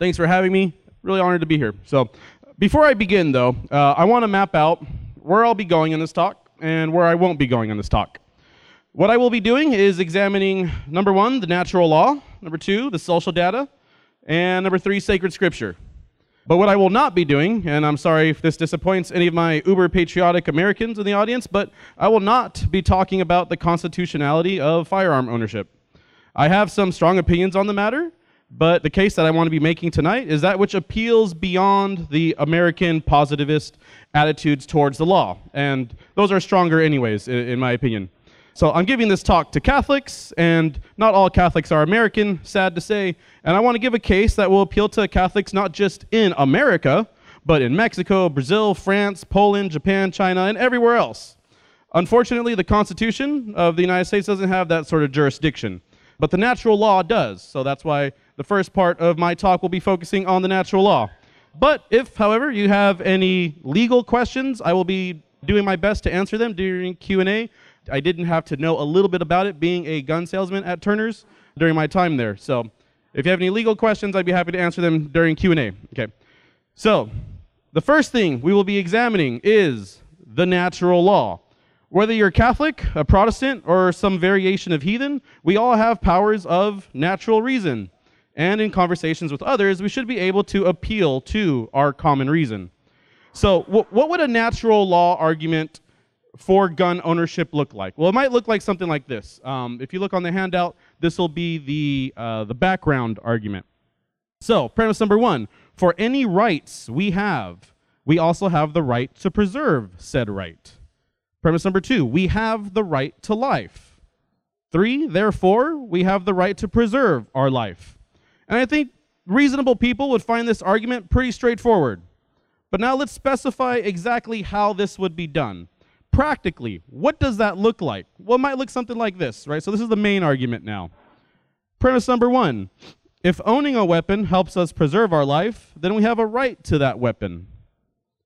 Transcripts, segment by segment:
Thanks for having me. Really honored to be here. So, before I begin, though, uh, I want to map out where I'll be going in this talk and where I won't be going in this talk. What I will be doing is examining number one, the natural law, number two, the social data, and number three, sacred scripture. But what I will not be doing, and I'm sorry if this disappoints any of my uber patriotic Americans in the audience, but I will not be talking about the constitutionality of firearm ownership. I have some strong opinions on the matter, but the case that I want to be making tonight is that which appeals beyond the American positivist attitudes towards the law. And those are stronger, anyways, in, in, my opinion. So I'm giving this talk to Catholics, and not all Catholics are American, sad to say. And I want to give a case that will appeal to Catholics not just in America, but in Mexico, Brazil, France, Poland, Japan, China, and everywhere else. Unfortunately, the Constitution of the United States doesn't have that sort of jurisdiction, but the natural law does. So that's why the first part of my talk will be focusing on the natural law. But if, however, you have any legal questions, I will be doing my best to answer them during Q&A. I didn't have to know a little bit about it being a gun salesman at Turner's during my time there. So, if you have any legal questions, I'd be happy to answer them during Q&A. Okay. So, the first thing we will be examining is the natural law. Whether you're Catholic, a Protestant, or some variation of heathen, we all have powers of natural reason and in conversations with others, we should be able to appeal to our common reason. So, wh- what would a natural law argument for gun ownership look like? Well, it might look like something like this. Um, if you look on the handout, this will be the, uh, the background argument. So, premise number one for any rights we have, we also have the right to preserve said right. Premise number two we have the right to life. Three, therefore, we have the right to preserve our life. And I think reasonable people would find this argument pretty straightforward. But now let's specify exactly how this would be done. Practically, what does that look like? Well, it might look something like this, right? So this is the main argument now. Premise number one if owning a weapon helps us preserve our life, then we have a right to that weapon.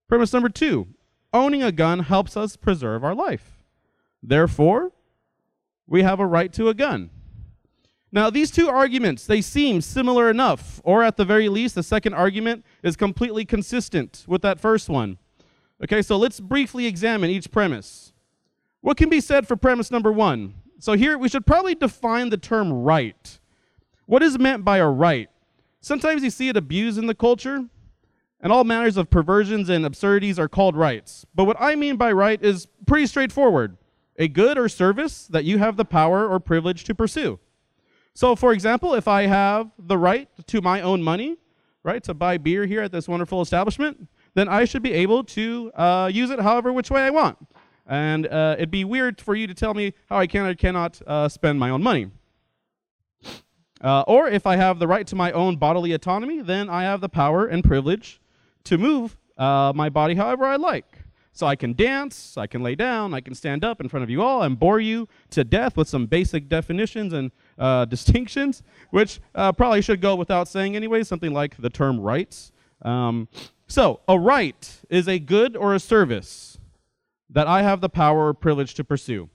Premise number two owning a gun helps us preserve our life. Therefore, we have a right to a gun. Now, these two arguments, they seem similar enough, or at the very least, the second argument is completely consistent with that first one. Okay, so let's briefly examine each premise. What can be said for premise number one? So here we should probably define the term right. What is meant by a right? Sometimes you see it abused in the culture, and all manners of perversions and absurdities are called rights. But what I mean by right is pretty straightforward a good or service that you have the power or privilege to pursue. So, for example, if I have the right to my own money, right, to buy beer here at this wonderful establishment, then I should be able to uh, use it however which way I want. And uh, it'd be weird for you to tell me how I can or cannot uh, spend my own money. Uh, or if I have the right to my own bodily autonomy, then I have the power and privilege to move uh, my body however I like. So I can dance, I can lay down, I can stand up in front of you all and bore you to death with some basic definitions and uh, distinctions, which uh, probably should go without saying anyway, something like the term rights. Um, so, a right is a good or a service that I have the power or privilege to pursue.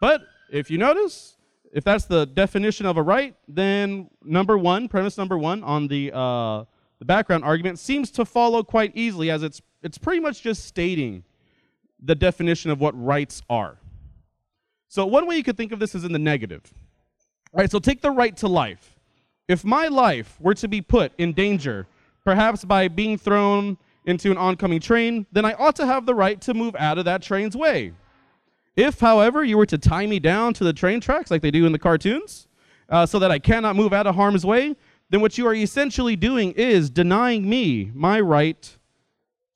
But if you notice, if that's the definition of a right, then number one, premise number one on the, uh, the background argument seems to follow quite easily as it's, it's pretty much just stating the definition of what rights are. So, one way you could think of this is in the negative. Right, so take the right to life. If my life were to be put in danger, perhaps by being thrown into an oncoming train, then I ought to have the right to move out of that train's way. If, however, you were to tie me down to the train tracks like they do in the cartoons, uh, so that I cannot move out of harm's way, then what you are essentially doing is denying me my right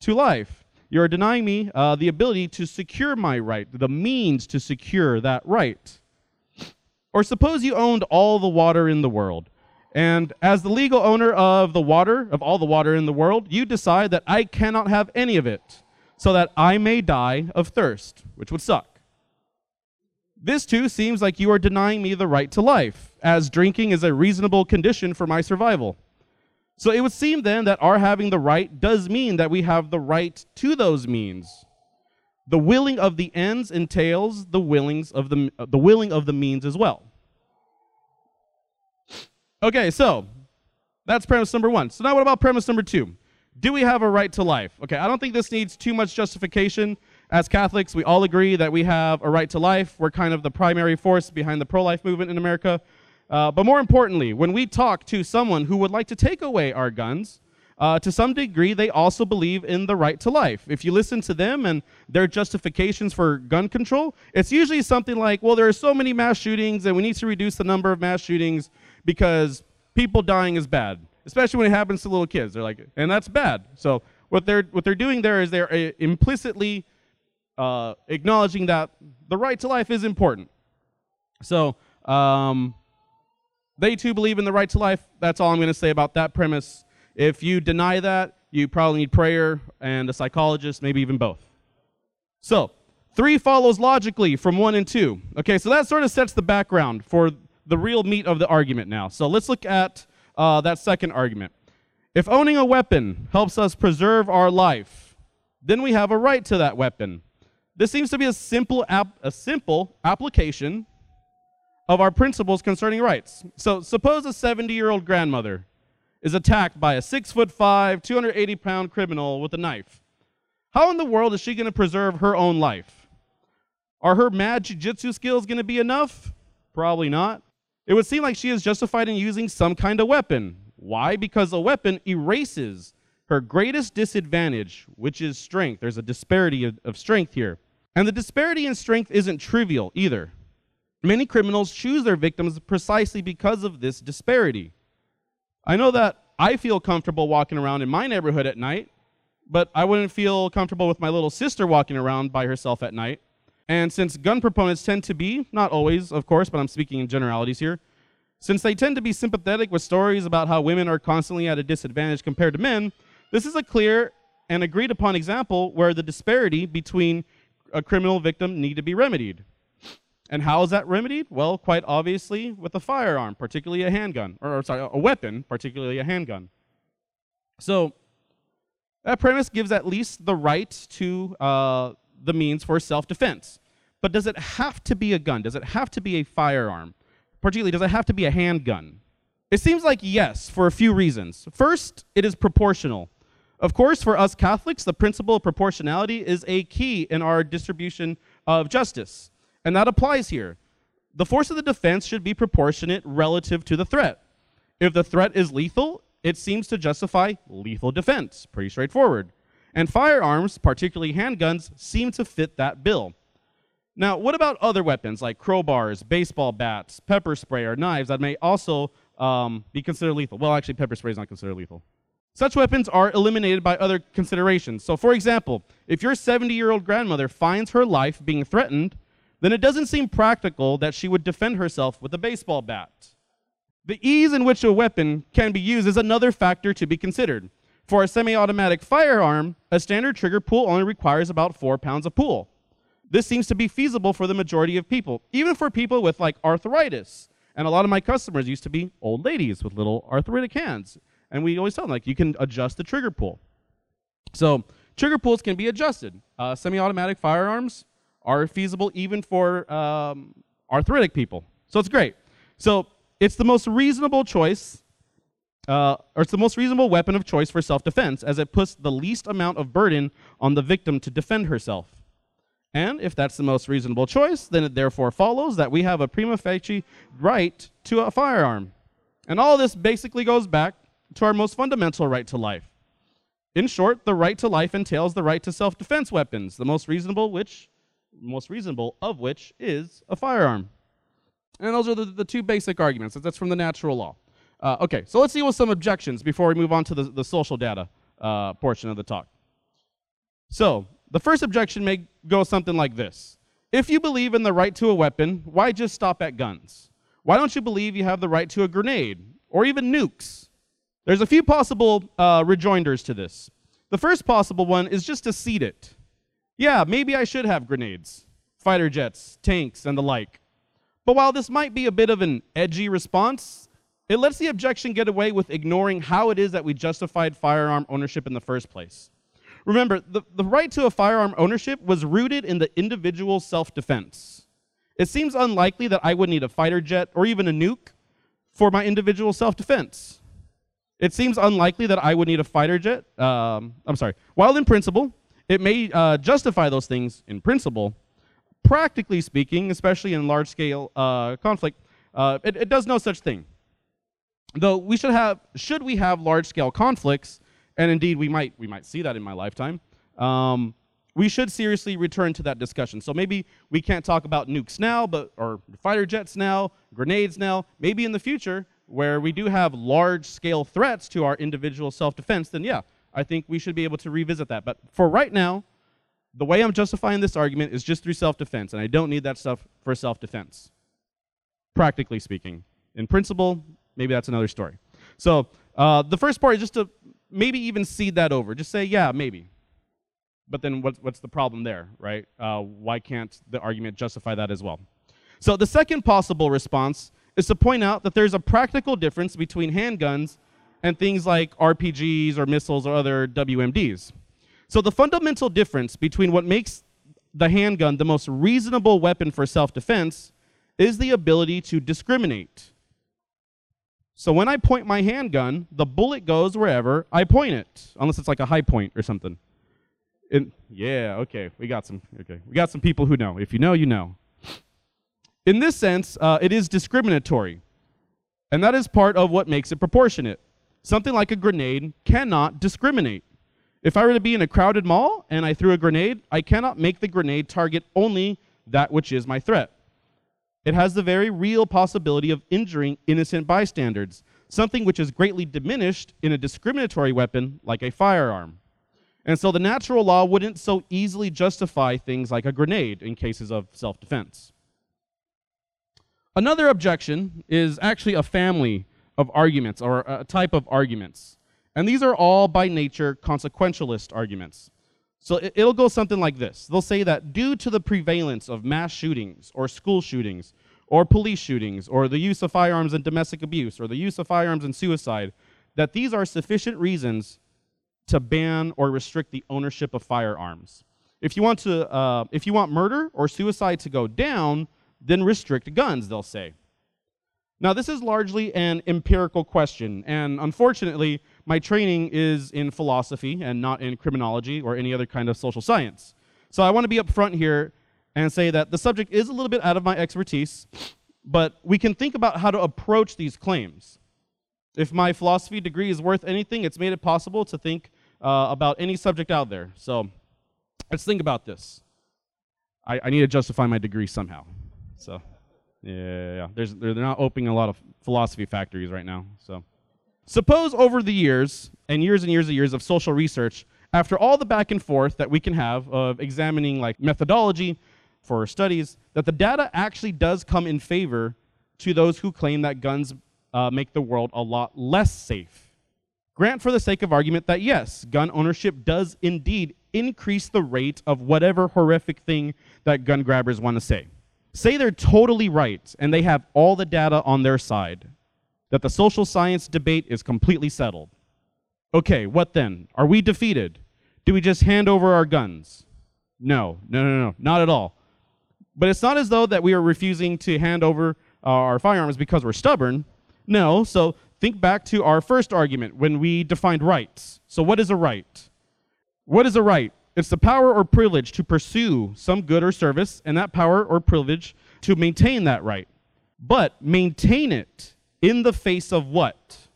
to life. You are denying me uh, the ability to secure my right, the means to secure that right. Or suppose you owned all the water in the world. And as the legal owner of the water, of all the water in the world, you decide that I cannot have any of it, so that I may die of thirst, which would suck. This too seems like you are denying me the right to life, as drinking is a reasonable condition for my survival. So it would seem then that our having the right does mean that we have the right to those means. The willing of the ends entails the willings of the the willing of the means as well. Okay, so That's premise number one. So now what about premise number two? Do we have a right to life? Okay, I don't think this needs too much justification. As Catholics, we all agree that we have a right to life. We're kind of the primary force behind the pro life movement in America. Uh, but more importantly, when we talk to someone who would like to take away our guns, uh, to some degree, they also believe in the right to life. If you listen to them and their justifications for gun control, it's usually something like, well, there are so many mass shootings and we need to reduce the number of mass shootings because people dying is bad, especially when it happens to little kids. They're like, and that's bad. So what they're what they're doing there is they're uh, implicitly uh, acknowledging that the right to life is important. So um, they too believe in the right to life. That's all I'm going to say about that premise. If you deny that, you probably need prayer and a psychologist, maybe even both. So, three follows logically from one and two. Okay, so that sort of sets the background for the real meat of the argument now. So, let's look at uh, that second argument. If owning a weapon helps us preserve our life, then we have a right to that weapon. This seems to be a simple, ap- a simple application of our principles concerning rights. So, suppose a 70 year old grandmother is attacked by a six foot five, 280 pound criminal with a knife. How in the world is she going to preserve her own life? Are her mad jiu-jitsu skills going to be enough? Probably not. It would seem like she is justified in using some kind of weapon. Why? Because a weapon erases her greatest disadvantage, which is strength. There's a disparity of, of strength here. And the disparity in strength isn't trivial either. Many criminals choose their victims precisely because of this disparity. I know that I feel comfortable walking around in my neighborhood at night, but I wouldn't feel comfortable with my little sister walking around by herself at night. And since gun proponents tend to be, not always, of course, but I'm speaking in generalities here, since they tend to be sympathetic with stories about how women are constantly at a disadvantage compared to men, this is a clear and agreed upon example where the disparity between a criminal victim need to be remedied. And how is that remedied? Well, quite obviously with a firearm, particularly a handgun, or, or sorry, a weapon, particularly a handgun. So that premise gives at least the right to uh, the means for self-defense. But does it have to be a gun? Does it have to be a firearm? Particularly, does it have to be a handgun? It seems like yes, for a few reasons. First, it is proportional. Of course, for us Catholics, the principle of proportionality is a key in our distribution of justice. And that applies here. The force of the defense should be proportionate relative to the threat. If the threat is lethal, it seems to justify lethal defense. Pretty straightforward. And firearms, particularly handguns, seem to fit that bill. Now, what about other weapons like crowbars, baseball bats, pepper spray, or knives that may also um, be considered lethal? Well, actually, pepper spray is not considered lethal. Such weapons are eliminated by other considerations. So, for example, if your 70 year old grandmother finds her life being threatened, then it doesn't seem practical that she would defend herself with a baseball bat. The ease in which a weapon can be used is another factor to be considered. For a semi automatic firearm, a standard trigger pull only requires about four pounds of pull. This seems to be feasible for the majority of people, even for people with like arthritis. And a lot of my customers used to be old ladies with little arthritic hands. And we always tell them, like, you can adjust the trigger pull. So, trigger pulls can be adjusted. Uh, semi automatic firearms, are feasible even for um, arthritic people. So it's great. So it's the most reasonable choice, uh, or it's the most reasonable weapon of choice for self defense, as it puts the least amount of burden on the victim to defend herself. And if that's the most reasonable choice, then it therefore follows that we have a prima facie right to a firearm. And all this basically goes back to our most fundamental right to life. In short, the right to life entails the right to self defense weapons, the most reasonable, which most reasonable of which is a firearm. And those are the, the two basic arguments. That's from the natural law. Uh, okay, so let's deal with some objections before we move on to the, the social data uh, portion of the talk. So, the first objection may go something like this If you believe in the right to a weapon, why just stop at guns? Why don't you believe you have the right to a grenade or even nukes? There's a few possible uh, rejoinders to this. The first possible one is just to cede it. Yeah, maybe I should have grenades, fighter jets, tanks, and the like. But while this might be a bit of an edgy response, it lets the objection get away with ignoring how it is that we justified firearm ownership in the first place. Remember, the, the right to a firearm ownership was rooted in the individual self defense. It seems unlikely that I would need a fighter jet or even a nuke for my individual self defense. It seems unlikely that I would need a fighter jet. Um, I'm sorry. While in principle, it may uh, justify those things in principle. Practically speaking, especially in large scale uh, conflict, uh, it, it does no such thing. Though we should have, should we have large scale conflicts, and indeed we might, we might see that in my lifetime, um, we should seriously return to that discussion. So maybe we can't talk about nukes now, but or fighter jets now, grenades now. Maybe in the future, where we do have large scale threats to our individual self defense, then yeah, I think we should be able to revisit that. But for right now, the way I'm justifying this argument is just through self defense, and I don't need that stuff for self defense, practically speaking. In principle, maybe that's another story. So uh, the first part is just to maybe even cede that over. Just say, yeah, maybe. But then what's, what's the problem there, right? Uh, why can't the argument justify that as well? So the second possible response is to point out that there's a practical difference between handguns and things like RPGs or missiles or other WMDs. So the fundamental difference between what makes the handgun the most reasonable weapon for self-defense is the ability to discriminate. So when I point my handgun, the bullet goes wherever I point it, unless it's like a Hi-Point or something. In, yeah, okay, we got some. Okay, we got some people who know. If you know, you know. In this sense, uh, it is discriminatory, and that is part of what makes it proportionate. Something like a grenade cannot discriminate. If I were to be in a crowded mall and I threw a grenade, I cannot make the grenade target only that which is my threat. It has the very real possibility of injuring innocent bystanders, something which is greatly diminished in a discriminatory weapon like a firearm. And so the natural law wouldn't so easily justify things like a grenade in cases of self defense. Another objection is actually a family of arguments or a type of arguments. And these are all by nature consequentialist arguments. So it'll go something like this They'll say that due to the prevalence of mass shootings or school shootings or police shootings or the use of firearms in domestic abuse or the use of firearms in suicide, that these are sufficient reasons to ban or restrict the ownership of firearms. If you want to, uh, if you want murder or suicide to go down, then restrict guns, they'll say. Now, this is largely an empirical question, and unfortunately, my training is in philosophy and not in criminology or any other kind of social science. So I want to be upfront here and say that the subject is a little bit out of my expertise, but we can think about how to approach these claims. If my philosophy degree is worth anything, it's made it possible to think uh, about any subject out there. So let's think about this. I, I need to justify my degree somehow. So, yeah, yeah. There's, they're not opening a lot of philosophy factories right now. So, suppose over the years and years and years and years of social research, after all the back and forth that we can have of examining like methodology for studies, that the data actually does come in favor to those who claim that guns uh, make the world a lot less safe. Grant for the sake of argument that yes, gun ownership does indeed increase the rate of whatever horrific thing that gun grabbers want to say. Say they're totally right and they have all the data on their side, that the social science debate is completely settled. Okay, what then? Are we defeated? Do we just hand over our guns? No, no, no, no, not at all. But it's not as though that we are refusing to hand over uh, our firearms because we're stubborn. No, so think back to our first argument when we defined rights. So, what is a right? What is a right? It's the power or privilege to pursue some good or service, and that power or privilege to maintain that right. But maintain it in the face of what?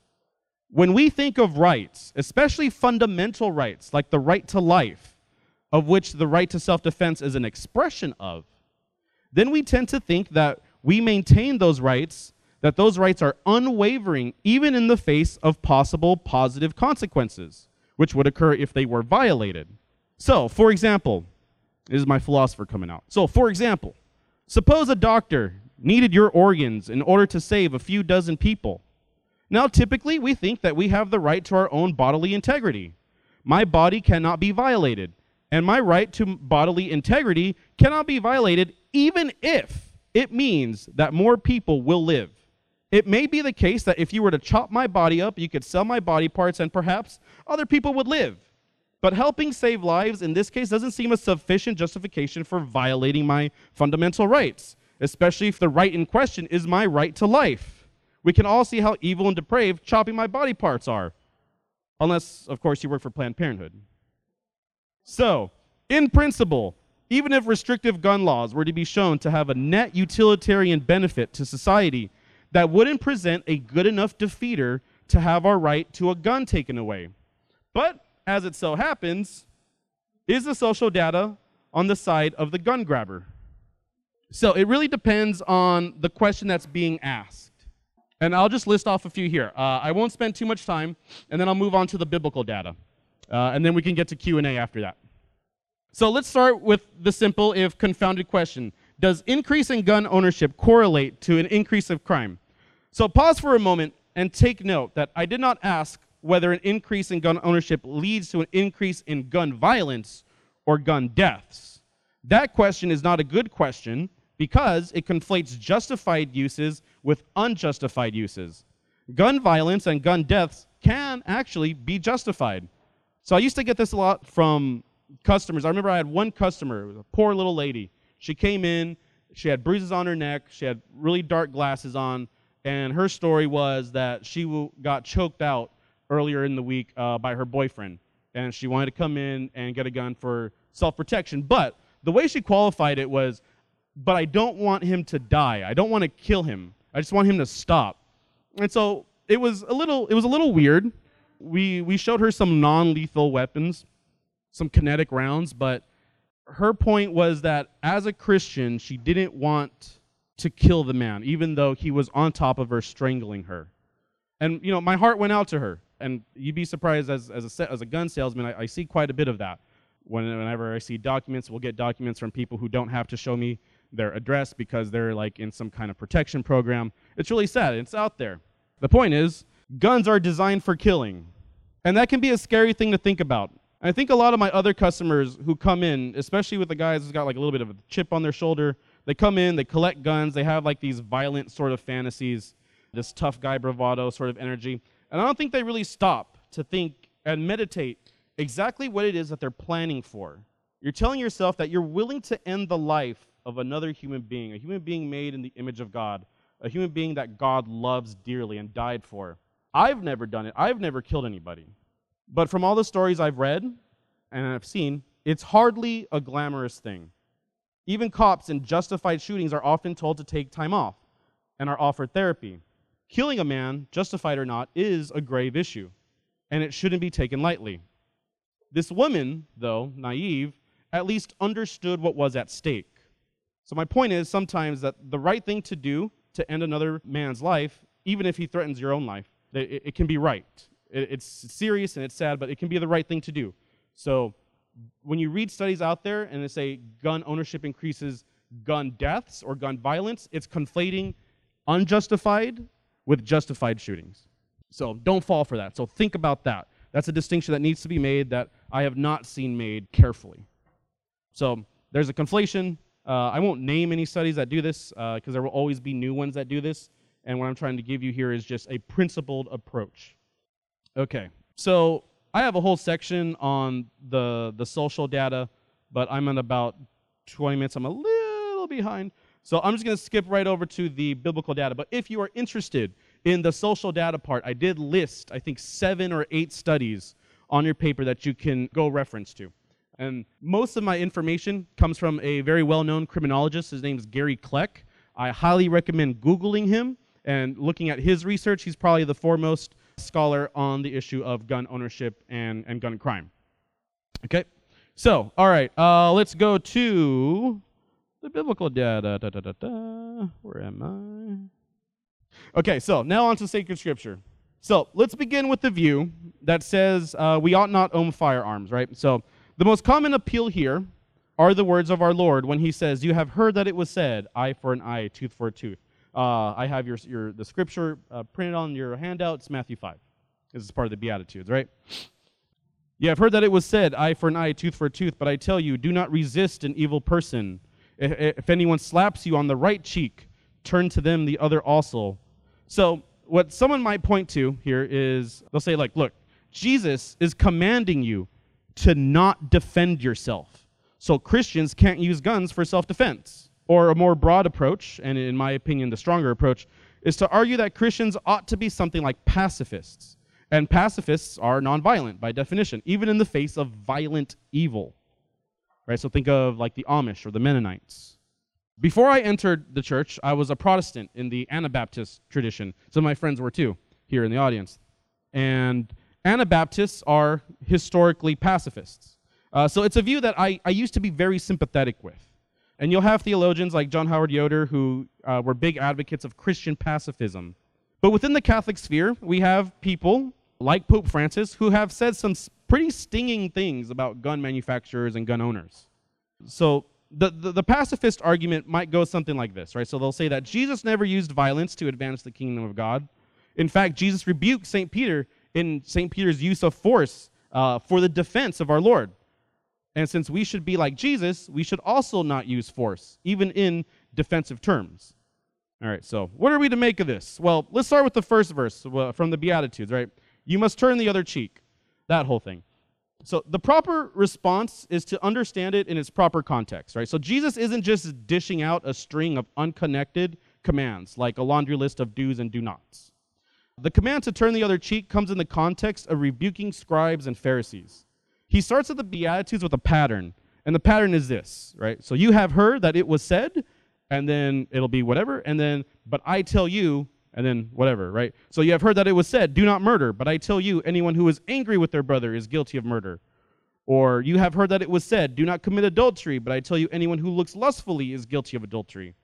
When we think of rights, especially fundamental rights like the right to life, of which the right to self defense is an expression of, then we tend to think that we maintain those rights, that those rights are unwavering even in the face of possible positive consequences, which would occur if they were violated. So, for example, this is my philosopher coming out. So, for example, suppose a doctor needed your organs in order to save a few dozen people. Now, typically, we think that we have the right to our own bodily integrity. My body cannot be violated, and my right to bodily integrity cannot be violated even if it means that more people will live. It may be the case that if you were to chop my body up, you could sell my body parts and perhaps other people would live. But helping save lives in this case doesn't seem a sufficient justification for violating my fundamental rights, especially if the right in question is my right to life, We can all see how evil and depraved chopping my body parts are. Unless, of course, you work for Planned Parenthood. So, in principle, even if restrictive gun laws were to be shown to have a net utilitarian benefit to society, that wouldn't present a good enough defeater to have our right to a gun taken away. But, as it so happens, is the social data on the side of the gun grabber? So it really depends on the question that's being asked. And I'll just list off a few here. Uh, I won't spend too much time, and then I'll move on to the biblical data. Uh, and then we can get to Q&A after that. So let's start with the simple, if confounded question. Does increase in gun ownership correlate to an increase of crime? So pause for a moment and take note that I did not ask whether an increase in gun ownership leads to an increase in gun violence or gun deaths. That question is not a good question because it conflates justified uses with unjustified uses. Gun violence and gun deaths can actually be justified. So I used to get this a lot from customers. I remember I had one customer, a poor little lady. She came in, she had bruises on her neck, she had really dark glasses on, and her story was that she got choked out earlier in the week uh, by her boyfriend, and she wanted to come in and get a gun for self-protection. But the way she qualified it was, but I don't want him to die. I don't want to kill him. I just want him to stop. And so it was a little, it was a little weird. We we showed her some non-lethal weapons, some kinetic rounds, but her point was that as a Christian, she didn't want to kill the man, even though he was on top of her, strangling her. And you know, my heart went out to her. And you'd be surprised as, as, a, as a gun salesman, I, I see quite a bit of that. Whenever I see documents, we'll get documents from people who don't have to show me their address because they're like in some kind of protection program. It's really sad. It's out there. The point is, guns are designed for killing. And that can be a scary thing to think about. I think a lot of my other customers who come in, especially with the guys who's got like a little bit of a chip on their shoulder, they come in, they collect guns, they have like these violent sort of fantasies, this tough guy bravado sort of energy. And I don't think they really stop to think and meditate exactly what it is that they're planning for. You're telling yourself that you're willing to end the life of another human being, a human being made in the image of God, a human being that God loves dearly and died for. I've never done it. I've never killed anybody. But from all the stories I've read and I've seen, it's hardly a glamorous thing. Even cops in justified shootings are often told to take time off and are offered therapy. Killing a man, justified or not, is a grave issue, and it shouldn't be taken lightly. This woman, though naive, at least understood what was at stake. So, my point is sometimes that the right thing to do to end another man's life, even if he threatens your own life, it, it can be right. It, it's serious and it's sad, but it can be the right thing to do. So, when you read studies out there and they say gun ownership increases gun deaths or gun violence, it's conflating unjustified with justified shootings. So don't fall for that. So think about that. That's a distinction that needs to be made that I have not seen made carefully. So there's a conflation. Uh, I won't name any studies that do this because uh, there will always be new ones that do this. And what I'm trying to give you here is just a principled approach. Okay, so I have a whole section on the, the social data, but I'm in about 20 minutes. I'm a little behind. So I'm just going to skip right over to the biblical data. But if you are interested in the social data part, I did list, I think, seven or eight studies on your paper that you can go reference to. And most of my information comes from a very well known criminologist. His name is Gary Kleck. I highly recommend Googling him and looking at his research. He's probably the foremost scholar on the issue of gun ownership and, and gun crime. Okay? So, all right, uh, let's go to the biblical data. Da, da, da, da. Where am I? Okay, so now on to sacred scripture. So let's begin with the view that says uh, we ought not own firearms, right? So the most common appeal here are the words of our Lord when he says, You have heard that it was said, eye for an eye, tooth for a tooth. Uh, I have your, your, the scripture uh, printed on your handout. It's Matthew 5. This is part of the Beatitudes, right? You have heard that it was said, eye for an eye, tooth for a tooth, but I tell you, do not resist an evil person. If anyone slaps you on the right cheek, turn to them the other also. So, what someone might point to here is they'll say, like, look, Jesus is commanding you to not defend yourself. So, Christians can't use guns for self defense. Or a more broad approach, and in my opinion, the stronger approach, is to argue that Christians ought to be something like pacifists. And pacifists are nonviolent by definition, even in the face of violent evil. Right? So think of like the Amish or the Mennonites. Before I entered the church, I was a Protestant in the Anabaptist tradition. Some of my friends were too here in the audience. And Anabaptists are historically pacifists. Uh, so it's a view that I, I used to be very sympathetic with. And you'll have theologians like John Howard Yoder who uh, were big advocates of Christian pacifism. But within the Catholic sphere, we have people like Pope Francis who have said some pretty stinging things about gun manufacturers and gun owners. So the, the, the, pacifist argument might go something like this, right? So they'll say that Jesus never used violence to advance the kingdom of God. In fact, Jesus rebuked St. Peter in St. Peter's use of force uh, for the defense of our Lord. And since we should be like Jesus, we should also not use force, even in defensive terms. All right, so what are we to make of this? Well, let's start with the first verse from the Beatitudes, right? You must turn the other cheek. That whole thing. So the proper response is to understand it in its proper context, right? So Jesus isn't just dishing out a string of unconnected commands, like a laundry list of do's and do nots. The command to turn the other cheek comes in the context of rebuking scribes and Pharisees. He starts at the Beatitudes with a pattern, and the pattern is this, right? So you have heard that it was said, and then it'll be whatever, and then, but I tell you, and then whatever, right? So you have heard that it was said, do not murder, but I tell you, anyone who is angry with their brother is guilty of murder. Or you have heard that it was said, do not commit adultery, but I tell you, anyone who looks lustfully is guilty of adultery.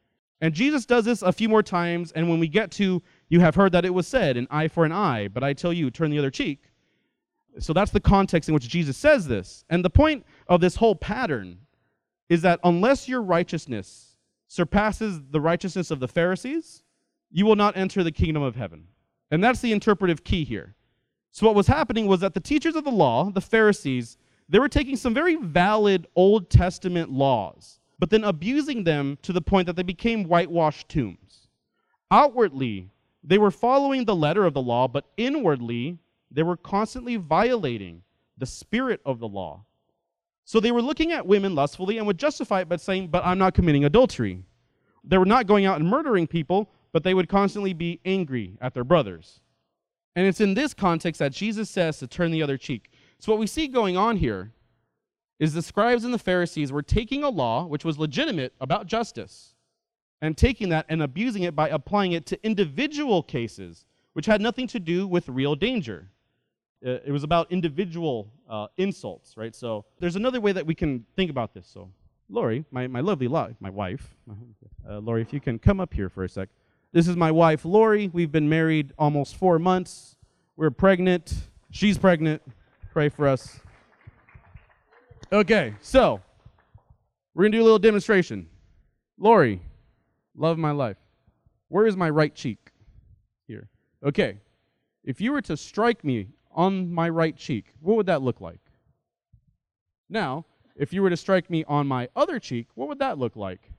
And Jesus does this a few more times, and when we get to, you have heard that it was said, an eye for an eye, but I tell you, turn the other cheek. So that's the context in which Jesus says this. And the point of this whole pattern is that unless your righteousness surpasses the righteousness of the Pharisees, you will not enter the kingdom of heaven. And that's the interpretive key here. So what was happening was that the teachers of the law, the Pharisees, they were taking some very valid Old Testament laws, but then abusing them to the point that they became whitewashed tombs. Outwardly, they were following the letter of the law, but inwardly, they were constantly violating the spirit of the law. So they were looking at women lustfully and would justify it by saying, But I'm not committing adultery. They were not going out and murdering people, but they would constantly be angry at their brothers. And it's in this context that Jesus says to turn the other cheek. So what we see going on here is the scribes and the Pharisees were taking a law which was legitimate about justice and taking that and abusing it by applying it to individual cases which had nothing to do with real danger. Uh, it was about individual uh, insults, right? So there's another way that we can think about this. So, Lori, my, my lovely li- my wife, uh, Lori, if you can come up here for a sec. This is my wife, Lori. We've been married almost four months. We're pregnant. She's pregnant. Pray for us. Okay, so we're going to do a little demonstration. Lori, love my life. Where is my right cheek? Here. Okay, if you were to strike me on my right cheek, what would that look like? Now, if you were to strike me on my other cheek, what would that look like?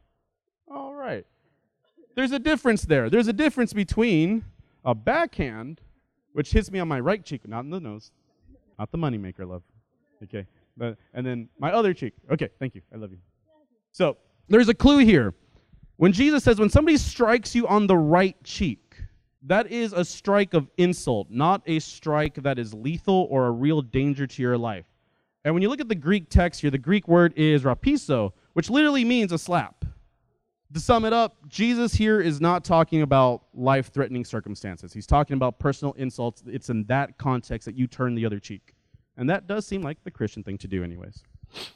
There's a difference there. There's a difference between a backhand, which hits me on my right cheek, not in the nose, not the moneymaker, love. Okay. But, and then my other cheek. Okay, thank you. I love you. So there's a clue here. When Jesus says, when somebody strikes you on the right cheek, that is a strike of insult, not a strike that is lethal or a real danger to your life. And when you look at the Greek text here, the Greek word is rapizo, which literally means a slap. To sum it up, Jesus here is not talking about life threatening circumstances. He's talking about personal insults. It's in that context that you turn the other cheek. And that does seem like the Christian thing to do, anyways.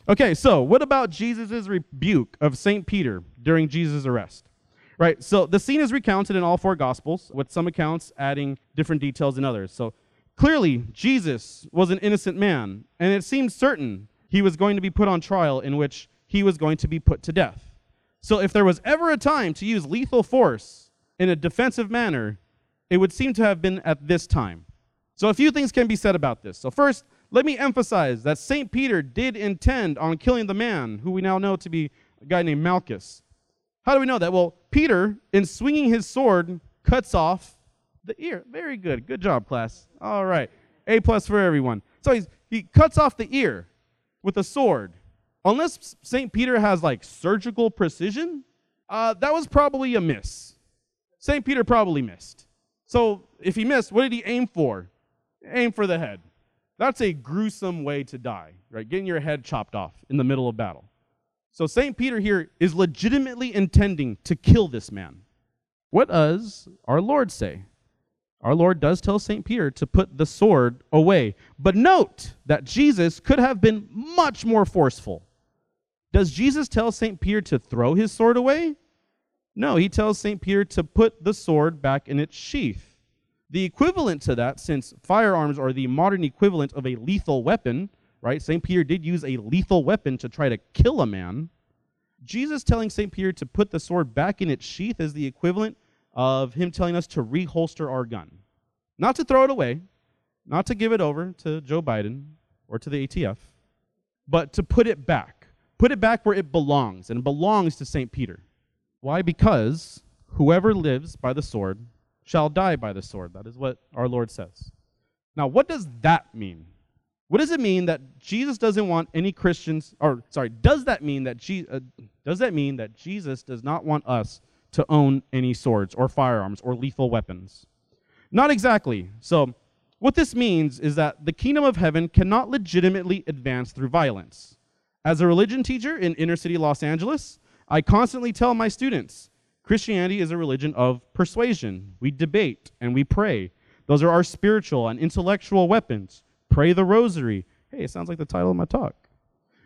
Okay, so what about Jesus' rebuke of St. Peter during Jesus' arrest? Right, so the scene is recounted in all four Gospels, with some accounts adding different details in others. So clearly, Jesus was an innocent man, and it seemed certain he was going to be put on trial in which he was going to be put to death. So if there was ever a time to use lethal force in a defensive manner, it would seem to have been at this time. So a few things can be said about this. So first, let me emphasize that St. Peter did intend on killing the man who we now know to be a guy named Malchus. How do we know that? Well, Peter, in swinging his sword, cuts off the ear. Very good. Good job, class. All right. A plus for everyone. So he's, he cuts off the ear with a sword. Unless St. Peter has like surgical precision, uh, that was probably a miss. St. Peter probably missed. So if he missed, what did he aim for? Aim for the head. That's a gruesome way to die, right? Getting your head chopped off in the middle of battle. So St. Peter here is legitimately intending to kill this man. What does our Lord say? Our Lord does tell St. Peter to put the sword away. But note that Jesus could have been much more forceful. Does Jesus tell St. Peter to throw his sword away? No, he tells St. Peter to put the sword back in its sheath. The equivalent to that, since firearms are the modern equivalent of a lethal weapon, right? St. Peter did use a lethal weapon to try to kill a man. Jesus telling St. Peter to put the sword back in its sheath is the equivalent of him telling us to reholster our gun. Not to throw it away, not to give it over to Joe Biden or to the ATF, but to put it back. Put it back where it belongs, and it belongs to St. Peter. Why? Because whoever lives by the sword shall die by the sword. That is what our Lord says. Now, what does that mean? What does it mean that Jesus doesn't want any Christians, or sorry, does that mean that Je- uh, does that mean that Jesus does not want us to own any swords or firearms or lethal weapons? Not exactly. So, what this means is that the kingdom of heaven cannot legitimately advance through violence. As a religion teacher in inner city Los Angeles, I constantly tell my students Christianity is a religion of persuasion. We debate and we pray. Those are our spiritual and intellectual weapons. Pray the rosary. Hey, it sounds like the title of my talk.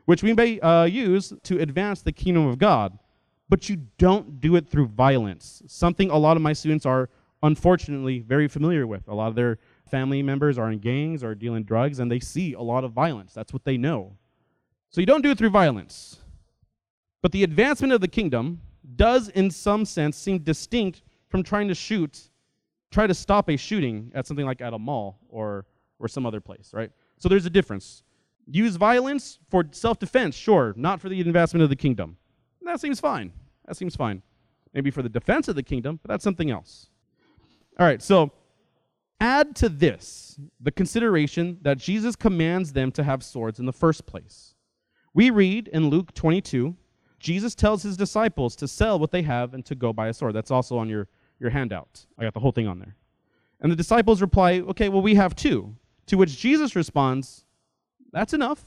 Which we may uh, use to advance the kingdom of God. But you don't do it through violence. Something a lot of my students are unfortunately very familiar with. A lot of their family members are in gangs or dealing drugs, and they see a lot of violence. That's what they know. So you don't do it through violence. But the advancement of the kingdom does, in some sense, seem distinct from trying to shoot, try to stop a shooting at something like at a mall or, or some other place, right? So there's a difference. Use violence for self defense, sure, not for the advancement of the kingdom. That seems fine. That seems fine. Maybe for the defense of the kingdom, but that's something else. All right, so add to this the consideration that Jesus commands them to have swords in the first place. We read in Luke 22 Jesus tells his disciples to sell what they have and to go buy a sword. That's also on your, your handout. I got the whole thing on there. And the disciples reply, Okay, well, we have two. To which Jesus responds, That's enough.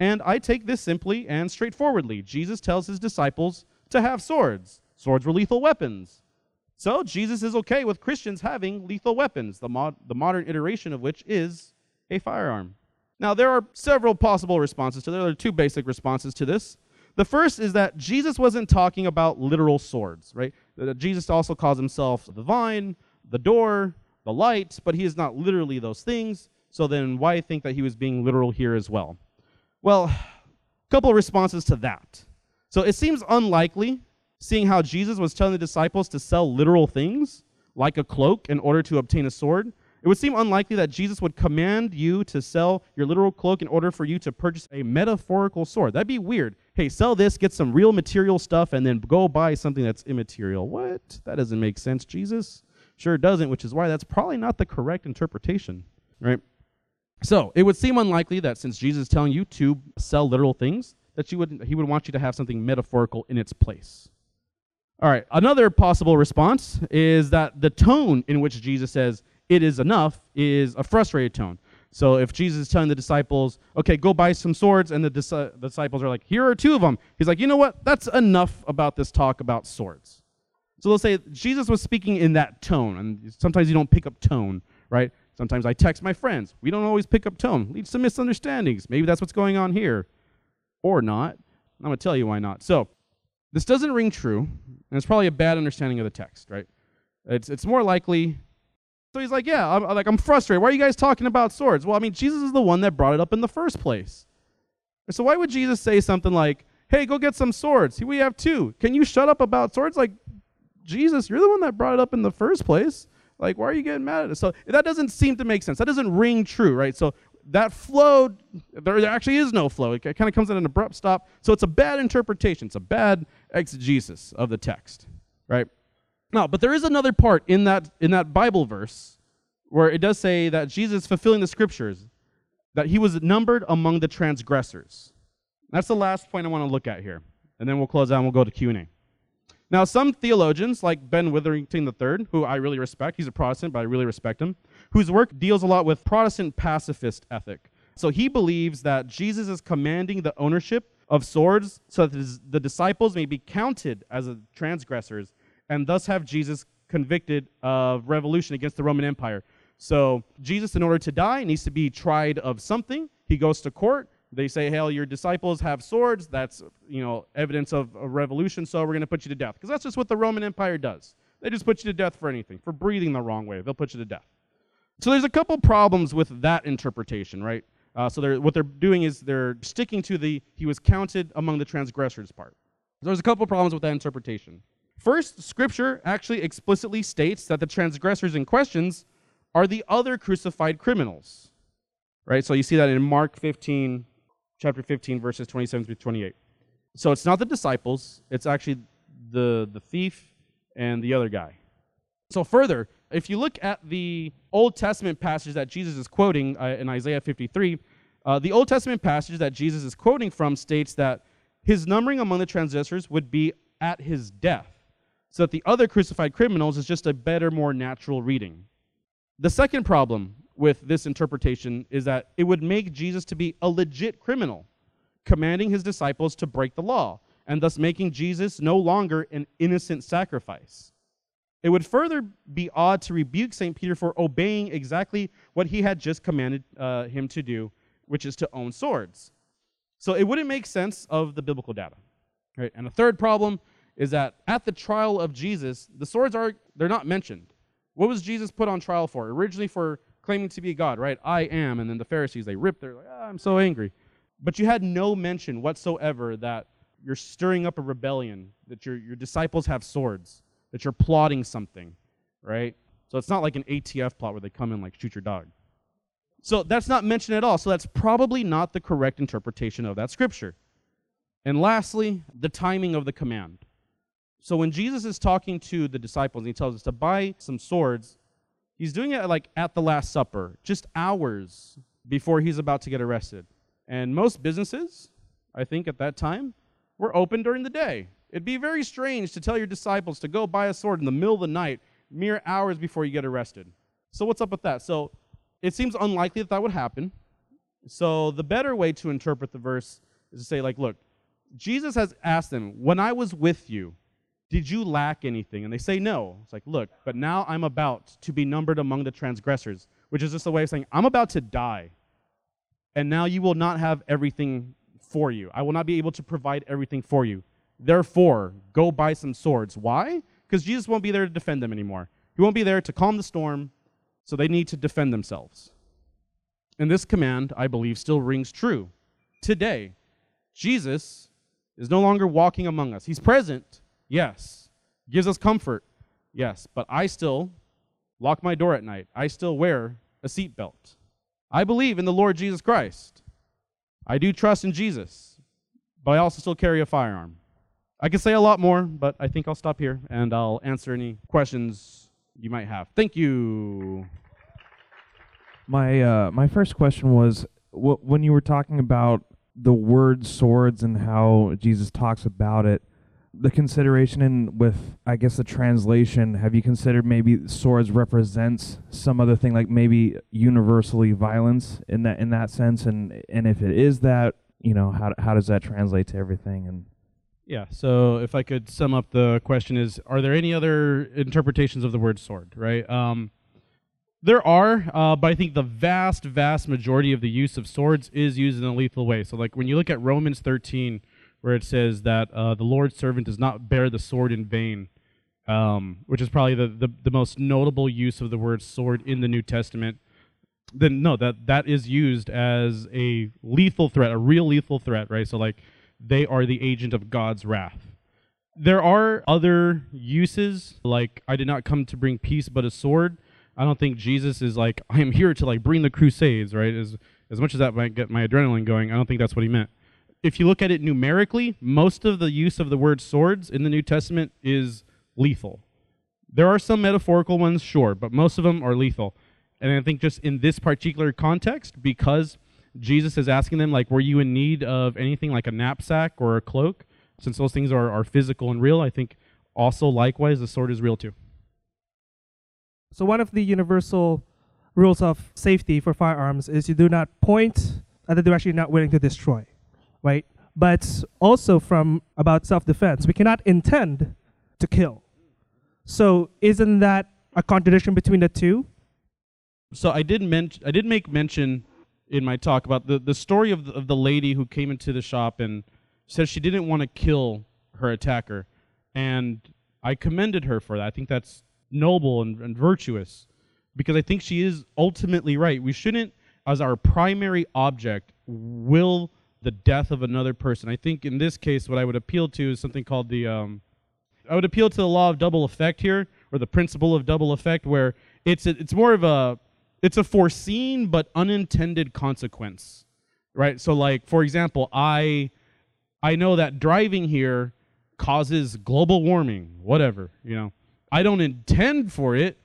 And I take this simply and straightforwardly. Jesus tells his disciples to have swords. Swords were lethal weapons. So Jesus is okay with Christians having lethal weapons, the, mod- the modern iteration of which is a firearm. Now, there are several possible responses to this. There are two basic responses to this. The first is that Jesus wasn't talking about literal swords, right? Jesus also calls himself the vine, the door, the light, but he is not literally those things. So then why think that he was being literal here as well? Well, a couple of responses to that. So it seems unlikely, seeing how Jesus was telling the disciples to sell literal things, like a cloak, in order to obtain a sword. It would seem unlikely that Jesus would command you to sell your literal cloak in order for you to purchase a metaphorical sword. That'd be weird hey, sell this, get some real material stuff, and then go buy something that's immaterial. What? That doesn't make sense, Jesus. Sure doesn't, which is why that's probably not the correct interpretation, right? So it would seem unlikely that since Jesus is telling you to sell literal things, that you would he would want you to have something metaphorical in its place. All right, another possible response is that the tone in which Jesus says it is enough is a frustrated tone. So if Jesus is telling the disciples, okay, go buy some swords, and the, dis- uh, disciples are like, here are two of them, he's like, you know what? That's enough about this talk about swords. So they'll say Jesus was speaking in that tone, and sometimes you don't pick up tone, right? Sometimes I text my friends. We don't always pick up tone. Leads to misunderstandings. Maybe that's what's going on here. Or not. I'm going to tell you why not. So this doesn't ring true, and it's probably a bad understanding of the text, right? It's, it's more likely so he's like, yeah, I'm, like I'm frustrated. Why are you guys talking about swords? Well, I mean, Jesus is the one that brought it up in the first place. So why would Jesus say something like, "Hey, go get some swords. Here we have two. Can you shut up about swords?" Like, Jesus, you're the one that brought it up in the first place. Like, why are you getting mad at us? So that doesn't seem to make sense. That doesn't ring true, right? So that flow, there, there actually is no flow. It kind of comes at an abrupt stop. So it's a bad interpretation. It's a bad exegesis of the text, right? Now, but there is another part in that in that Bible verse where it does say that Jesus fulfilling the scriptures, that he was numbered among the transgressors. That's the last point I want to look at here. And then we'll close out and we'll go to Q&A. Now, some theologians, like Ben Witherington III, who I really respect, he's a Protestant, but I really respect him, whose work deals a lot with Protestant pacifist ethic. So he believes that Jesus is commanding the ownership of swords so that the disciples may be counted as transgressors and thus have Jesus convicted of revolution against the Roman Empire. So Jesus, in order to die, needs to be tried of something. He goes to court. They say, "Hey, your disciples have swords. That's you know evidence of a revolution. So we're going to put you to death." Because that's just what the Roman Empire does. They just put you to death for anything, for breathing the wrong way. They'll put you to death. So there's a couple problems with that interpretation, right? Uh, so they're, what they're doing is they're sticking to the he was counted among the transgressors part. There's a couple problems with that interpretation. First, Scripture actually explicitly states that the transgressors in questions are the other crucified criminals. Right? So you see that in Mark 15, chapter 15, verses 27 through 28. So it's not the disciples, it's actually the, the thief and the other guy. So, further, if you look at the Old Testament passage that Jesus is quoting uh, in Isaiah 53, uh, the Old Testament passage that Jesus is quoting from states that his numbering among the transgressors would be at his death, so that the other crucified criminals is just a better, more natural reading. The second problem with this interpretation is that it would make Jesus to be a legit criminal, commanding his disciples to break the law, and thus making Jesus no longer an innocent sacrifice. It would further be odd to rebuke St. Peter for obeying exactly what he had just commanded uh, him to do, which is to own swords. So it wouldn't make sense of the biblical data. Right? And a third problem is that at the trial of Jesus, the swords are they're not mentioned. What was Jesus put on trial for? Originally for claiming to be God, right? I am, and then the Pharisees they ripped. They're like, oh, I'm so angry. But you had no mention whatsoever that you're stirring up a rebellion, that your your disciples have swords that you're plotting something, right? So it's not like an ATF plot where they come in like shoot your dog. So that's not mentioned at all. So that's probably not the correct interpretation of that scripture. And lastly, the timing of the command. So when Jesus is talking to the disciples and he tells us to buy some swords, he's doing it like at the Last Supper, just hours before he's about to get arrested. And most businesses, I think at that time, were open during the day. It'd be very strange to tell your disciples to go buy a sword in the middle of the night, mere hours before you get arrested. So, what's up with that? So, it seems unlikely that that would happen. So, the better way to interpret the verse is to say, like, look, Jesus has asked them, When I was with you, did you lack anything? And they say no. It's like, look, but now I'm about to be numbered among the transgressors, which is just a way of saying, I'm about to die. And now you will not have everything for you. I will not be able to provide everything for you. Therefore, go buy some swords. Why? Because Jesus won't be there to defend them anymore. He won't be there to calm the storm, so they need to defend themselves. And this command, I believe, still rings true. Today, Jesus is no longer walking among us. He's present, yes. Gives us comfort, yes. But I still lock my door at night. I still wear a seatbelt. I believe in the Lord Jesus Christ. I do trust in Jesus, but I also still carry a firearm. I could say a lot more, but I think I'll stop here and I'll answer any questions you might have. Thank you. My uh, my first question was wh- when you were talking about the word swords and how Jesus talks about it. The consideration in with I guess the translation. Have you considered maybe swords represents some other thing like maybe universally violence in that in that sense? And and if it is that, you know, how how does that translate to everything? And yeah. So if I could sum up the question is, are there any other interpretations of the word sword? Right. Um, there are, uh, but I think the vast, vast majority of the use of swords is used in a lethal way. So like when you look at Romans 13, where it says that uh, the Lord's servant does not bear the sword in vain, um, which is probably the, the, the most notable use of the word sword in the New Testament then no, that that is used as a lethal threat, a real lethal threat, right? So like they are the agent of God's wrath. There are other uses, like I did not come to bring peace but a sword. I don't think Jesus is like I am here to like bring the crusades, right? As as much as that might get my adrenaline going, I don't think that's what he meant. If you look at it numerically, most of the use of the word swords in the New Testament is lethal. There are some metaphorical ones, sure, but most of them are lethal. And I think just in this particular context, because Jesus is asking them, like, were you in need of anything like a knapsack or a cloak? Since those things are, are physical and real, I think also likewise the sword is real too. So one of the universal rules of safety for firearms is you do not point at the direction you're not willing to destroy, right? But also from about self-defense, we cannot intend to kill. So isn't that a contradiction between the two? So I did mention I did make mention in my talk about the, the story of the, of the lady who came into the shop and said she didn't want to kill her attacker, and I commended her for that. I think that's noble and, and virtuous because I think she is ultimately right. We shouldn't, as our primary object, will the death of another person. I think in this case, what I would appeal to is something called the um, I would appeal to the law of double effect here, or the principle of double effect, where it's a, it's more of a it's a foreseen but unintended consequence, right? So, like for example, I I know that driving here causes global warming, whatever, you know. I don't intend for it,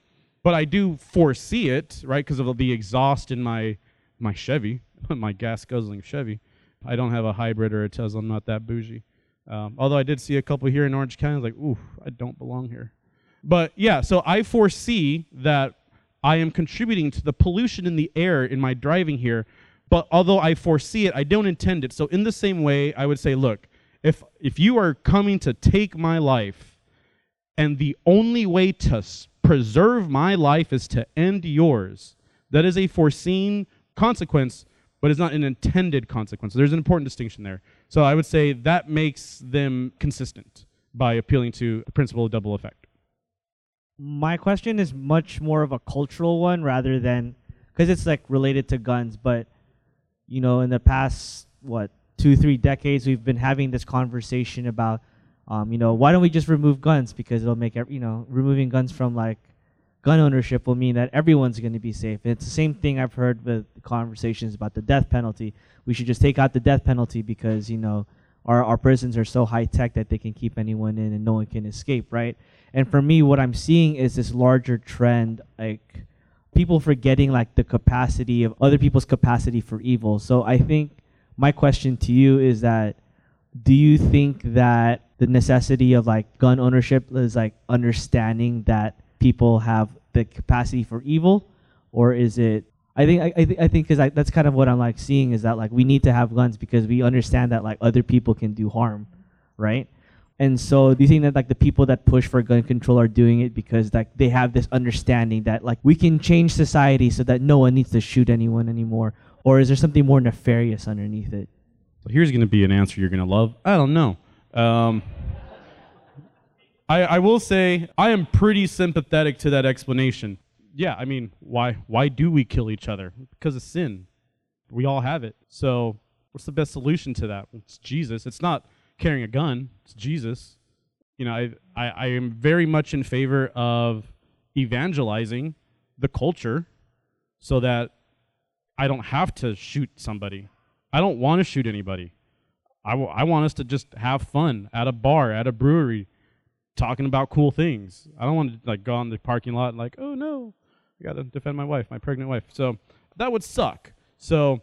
but I do foresee it, right? Because of the exhaust in my my Chevy, my gas guzzling Chevy. I don't have a hybrid or a Tesla. I'm not that bougie. Um, although I did see a couple here in Orange County. I was like, ooh, I don't belong here. But yeah, so I foresee that I am contributing to the pollution in the air in my driving here. But although I foresee it, I don't intend it. So in the same way, I would say, look, if if you are coming to take my life, and the only way to preserve my life is to end yours, that is a foreseen consequence, but it's not an intended consequence. There's an important distinction there. So I would say that makes them consistent by appealing to the principle of double effect. My question is much more of a cultural one rather than because it's like related to guns, but you know, in the past what two, three decades, we've been having this conversation about, um, you know, why don't we just remove guns because it'll make you know removing guns from like gun ownership will mean that everyone's going to be safe. And it's the same thing I've heard with conversations about the death penalty. We should just take out the death penalty because you know our our prisons are so high tech that they can keep anyone in and no one can escape, right? And for me, what I'm seeing is this larger trend, like people forgetting like the capacity of other people's capacity for evil. So I think my question to you is that do you think that the necessity of like gun ownership is like understanding that people have the capacity for evil or is it I think I, I, th- I think because that's kind of what I'm like seeing is that like we need to have guns because we understand that like other people can do harm, right? And so do you think that like the people that push for gun control are doing it because like they have this understanding that like we can change society so that no one needs to shoot anyone anymore, or is there something more nefarious underneath it? So here's going to be an answer you're going to love. I don't know. Um, I, I will say I am pretty sympathetic to that explanation. Yeah, I mean, why why do we kill each other? Because of sin. We all have it. So what's the best solution to that? It's Jesus. It's not carrying a gun. It's Jesus. You know, I, I, I am very much in favor of evangelizing the culture so that I don't have to shoot somebody. I don't want to shoot anybody. I, w- I want us to just have fun at a bar, at a brewery, talking about cool things. I don't want to like go on the parking lot and like, oh no, I got to defend my wife, my pregnant wife. So that would suck. So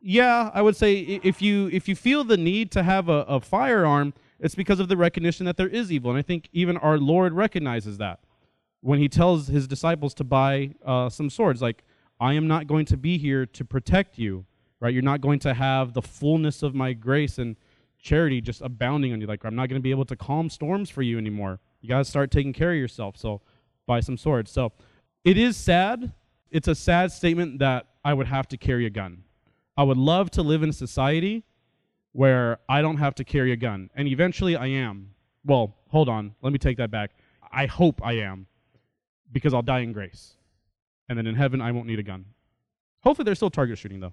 yeah, I would say if you if you feel the need to have a, a firearm, it's because of the recognition that there is evil, and I think even our Lord recognizes that when He tells His disciples to buy uh, some swords. Like, I am not going to be here to protect you, right? You're not going to have the fullness of my grace and charity just abounding on you. Like, I'm not going to be able to calm storms for you anymore. You got to start taking care of yourself. So, buy some swords. So, it is sad. It's a sad statement that I would have to carry a gun. I would love to live in a society where I don't have to carry a gun. And eventually I am. Well, hold on. Let me take that back. I hope I am because I'll die in grace. And then in heaven, I won't need a gun. Hopefully, there's still target shooting, though.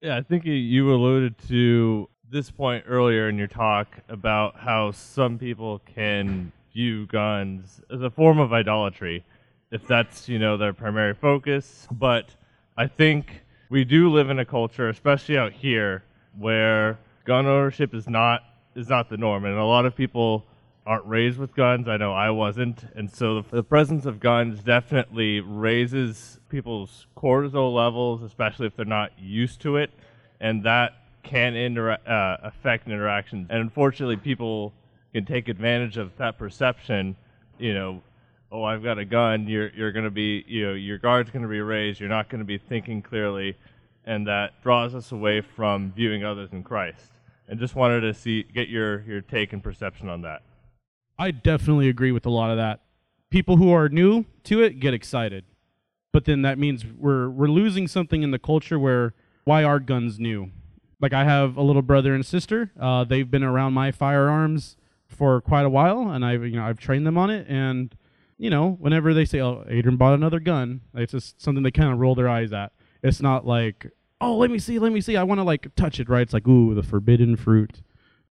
Yeah, I think you- you alluded to this point earlier in your talk about how some people can view guns as a form of idolatry, if that's you know their primary focus. But I think we do live in a culture, especially out here, where gun ownership is not is not the norm, and a lot of people aren't raised with guns. I know I wasn't, and so the, the presence of guns definitely raises people's cortisol levels, especially if they're not used to it, and that can intera- uh, affect interactions. And unfortunately, people can take advantage of that perception, you know, oh, I've got a gun, you're you're going to be, you know, your guard's going to be raised, you're not going to be thinking clearly, and that draws us away from viewing others in Christ. And just wanted to see get your your take and perception on that. I definitely agree with a lot of that. People who are new to it get excited. But then that means we're we're losing something in the culture where why are guns new? Like I have a little brother and sister. Uh, they've been around my firearms for quite a while, and I've you know I've trained them on it. And you know whenever they say, "Oh, Adrian bought another gun," it's just something they kind of roll their eyes at. It's not like, "Oh, let me see, let me see. I want to like touch it." Right? It's like, "Ooh, the forbidden fruit,"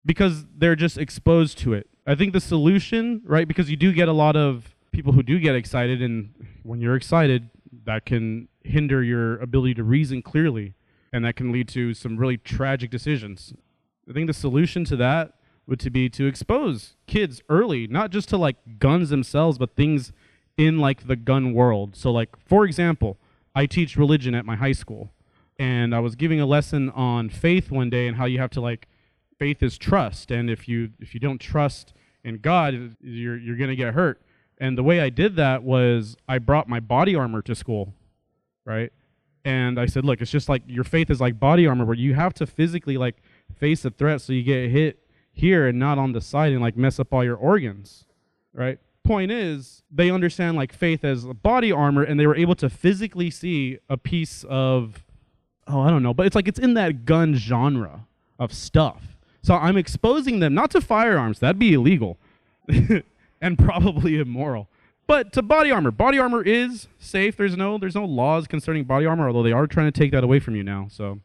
because they're just exposed to it. I think the solution, right? Because you do get a lot of people who do get excited, and when you're excited, that can hinder your ability to reason clearly, and that can lead to some really tragic decisions. I think the solution to that would to be to expose kids early, not just to like guns themselves, but things in like the gun world. So like for example, I teach religion at my high school, and I was giving a lesson on faith one day and how you have to like faith is trust, and if you if you don't trust in God, you're you're gonna get hurt. And the way I did that was I brought my body armor to school, right? And I said, look, it's just like your faith is like body armor, where you have to physically like face a threat so you get hit here and not on the side and like mess up all your organs, right? Point is, they understand like faith as body armor, and they were able to physically see a piece of, oh, I don't know, but it's like it's in that gun genre of stuff. So I'm exposing them not to firearms, that'd be illegal. and probably immoral. But to body armor, body armor is safe. There's no there's no laws concerning body armor, although they are trying to take that away from you now. So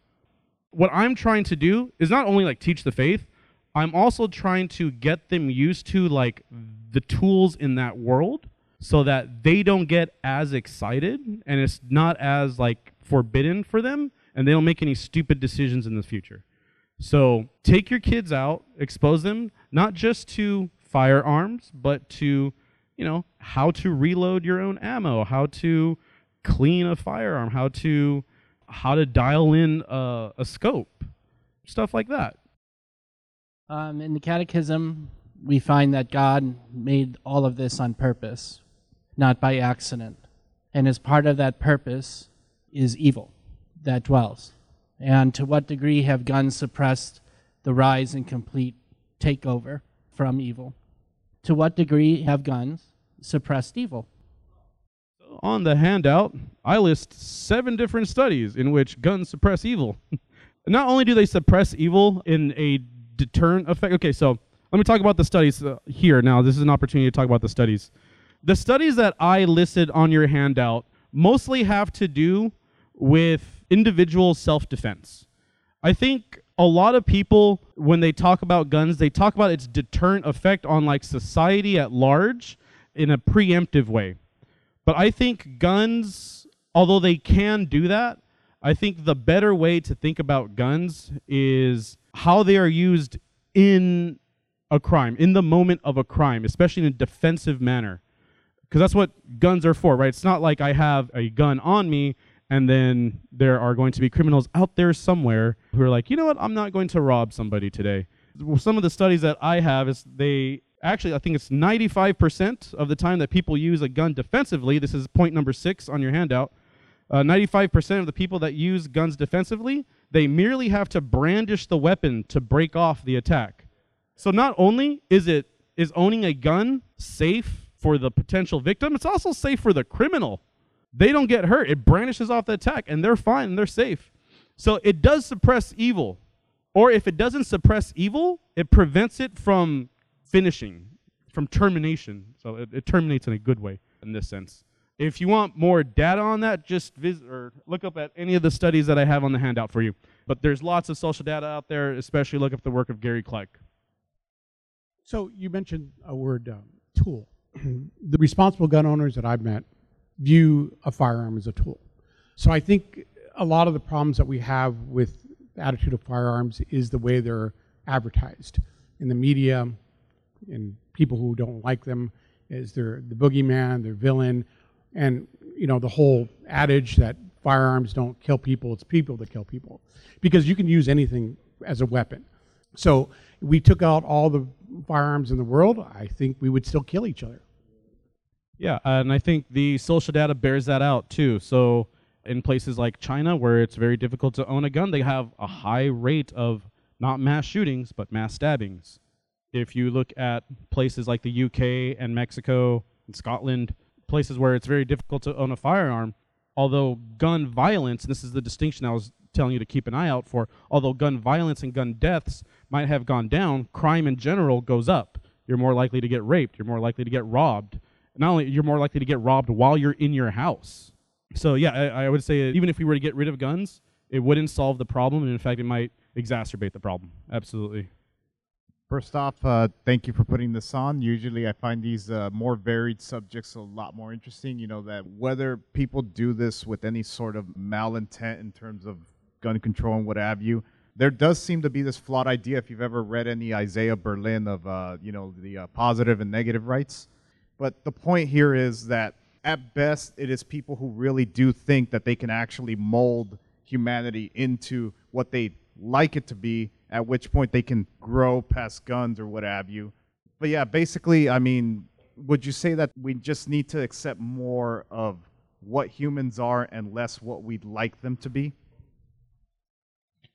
what I'm trying to do is not only like teach the faith, I'm also trying to get them used to like the tools in that world so that they don't get as excited and it's not as like forbidden for them and they don't make any stupid decisions in the future. So take your kids out, expose them not just to firearms, but to, you know, how to reload your own ammo, how to clean a firearm, how to how to dial in a, a scope, stuff like that. Um, in the Catechism, we find that God made all of this on purpose, not by accident. And as part of that purpose is evil that dwells. And to what degree have guns suppressed the rise and complete takeover from evil? To what degree have guns suppressed evil? On the handout, I list seven different studies in which guns suppress evil. Not only do they suppress evil in a deterrent effect. Okay, so let me talk about the studies uh, here now. This is an opportunity to talk about the studies. The studies that I listed on your handout mostly have to do with individual self defense. I think a lot of people when they talk about guns they talk about its deterrent effect on like society at large in a preemptive way. But i think guns although they can do that i think the better way to think about guns is how they are used in a crime in the moment of a crime especially in a defensive manner. Because that's what guns are for right? It's not like i have a gun on me and then there are going to be criminals out there somewhere who are like, you know what, I'm not going to rob somebody today. Some of the studies that I have is they actually, I think it's 95% of the time that people use a gun defensively. This is point number six on your handout. Uh, 95% of the people that use guns defensively, they merely have to brandish the weapon to break off the attack. So not only is it is owning a gun safe for the potential victim, it's also safe for the criminal they don't get hurt. It brandishes off the attack and they're fine and they're safe. So it does suppress evil. Or if it doesn't suppress evil, it prevents it from finishing, from termination. So it, it terminates in a good way in this sense. If you want more data on that, just visit or look up at any of the studies that I have on the handout for you. But there's lots of social data out there, especially look up the work of Gary Kleck. So you mentioned a word um, tool. the responsible gun owners that I've met view a firearm as a tool. So I think a lot of the problems that we have with attitude of firearms is the way they're advertised in the media and people who don't like them is they're the boogeyman, they're villain, and you know the whole adage that firearms don't kill people, it's people that kill people. Because you can use anything as a weapon. So we took out all the firearms in the world, I think we would still kill each other. Yeah, and I think the social data bears that out too. So in places like China, where it's very difficult to own a gun, they have a high rate of not mass shootings, but mass stabbings. If you look at places like the UK and Mexico and Scotland, places where it's very difficult to own a firearm, although gun violence, this is the distinction I was telling you to keep an eye out for, although gun violence and gun deaths might have gone down, crime in general goes up. You're more likely to get raped, you're more likely to get robbed. Not only you're more likely to get robbed while you're in your house. So yeah, I, I would say even if we were to get rid of guns, it wouldn't solve the problem, and in fact, it might exacerbate the problem. Absolutely. First off, uh, thank you for putting this on. Usually, I find these uh, more varied subjects a lot more interesting. You know, that whether people do this with any sort of malintent in terms of gun control and what have you, there does seem to be this flawed idea. If you've ever read any Isaiah Berlin of, uh, you know, the uh, positive and negative rights. But the point here is that at best, it is people who really do think that they can actually mold humanity into what they like it to be, at which point they can grow past guns or what have you. But yeah, basically, I mean, would you say that we just need to accept more of what humans are and less what we'd like them to be?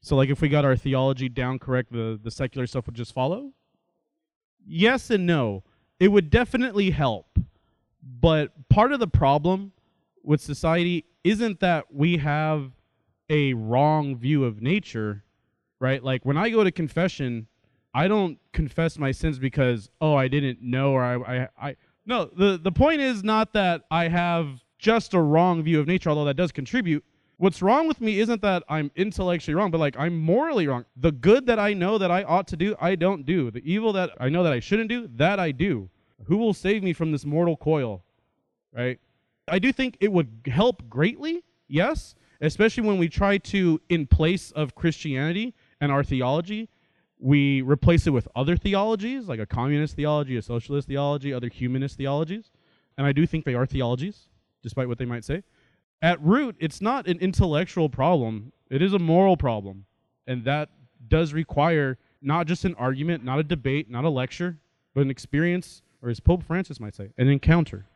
So like if we got our theology down correct, the, the secular stuff would just follow? Yes and no. It would definitely help. But part of the problem with society isn't that we have a wrong view of nature, right? Like when I go to confession, I don't confess my sins because oh I didn't know or I I, I no the the point is not that I have just a wrong view of nature, although that does contribute. What's wrong with me isn't that I'm intellectually wrong, but like I'm morally wrong. The good that I know that I ought to do, I don't do. The evil that I know that I shouldn't do, that I do. Who will save me from this mortal coil? Right? I do think it would help greatly, yes, especially when we try to, in place of Christianity and our theology, we replace it with other theologies, like a communist theology, a socialist theology, other humanist theologies. And I do think they are theologies, despite what they might say. At root, it's not an intellectual problem, it is a moral problem. And that does require not just an argument, not a debate, not a lecture, but an experience, or as Pope Francis might say, an encounter.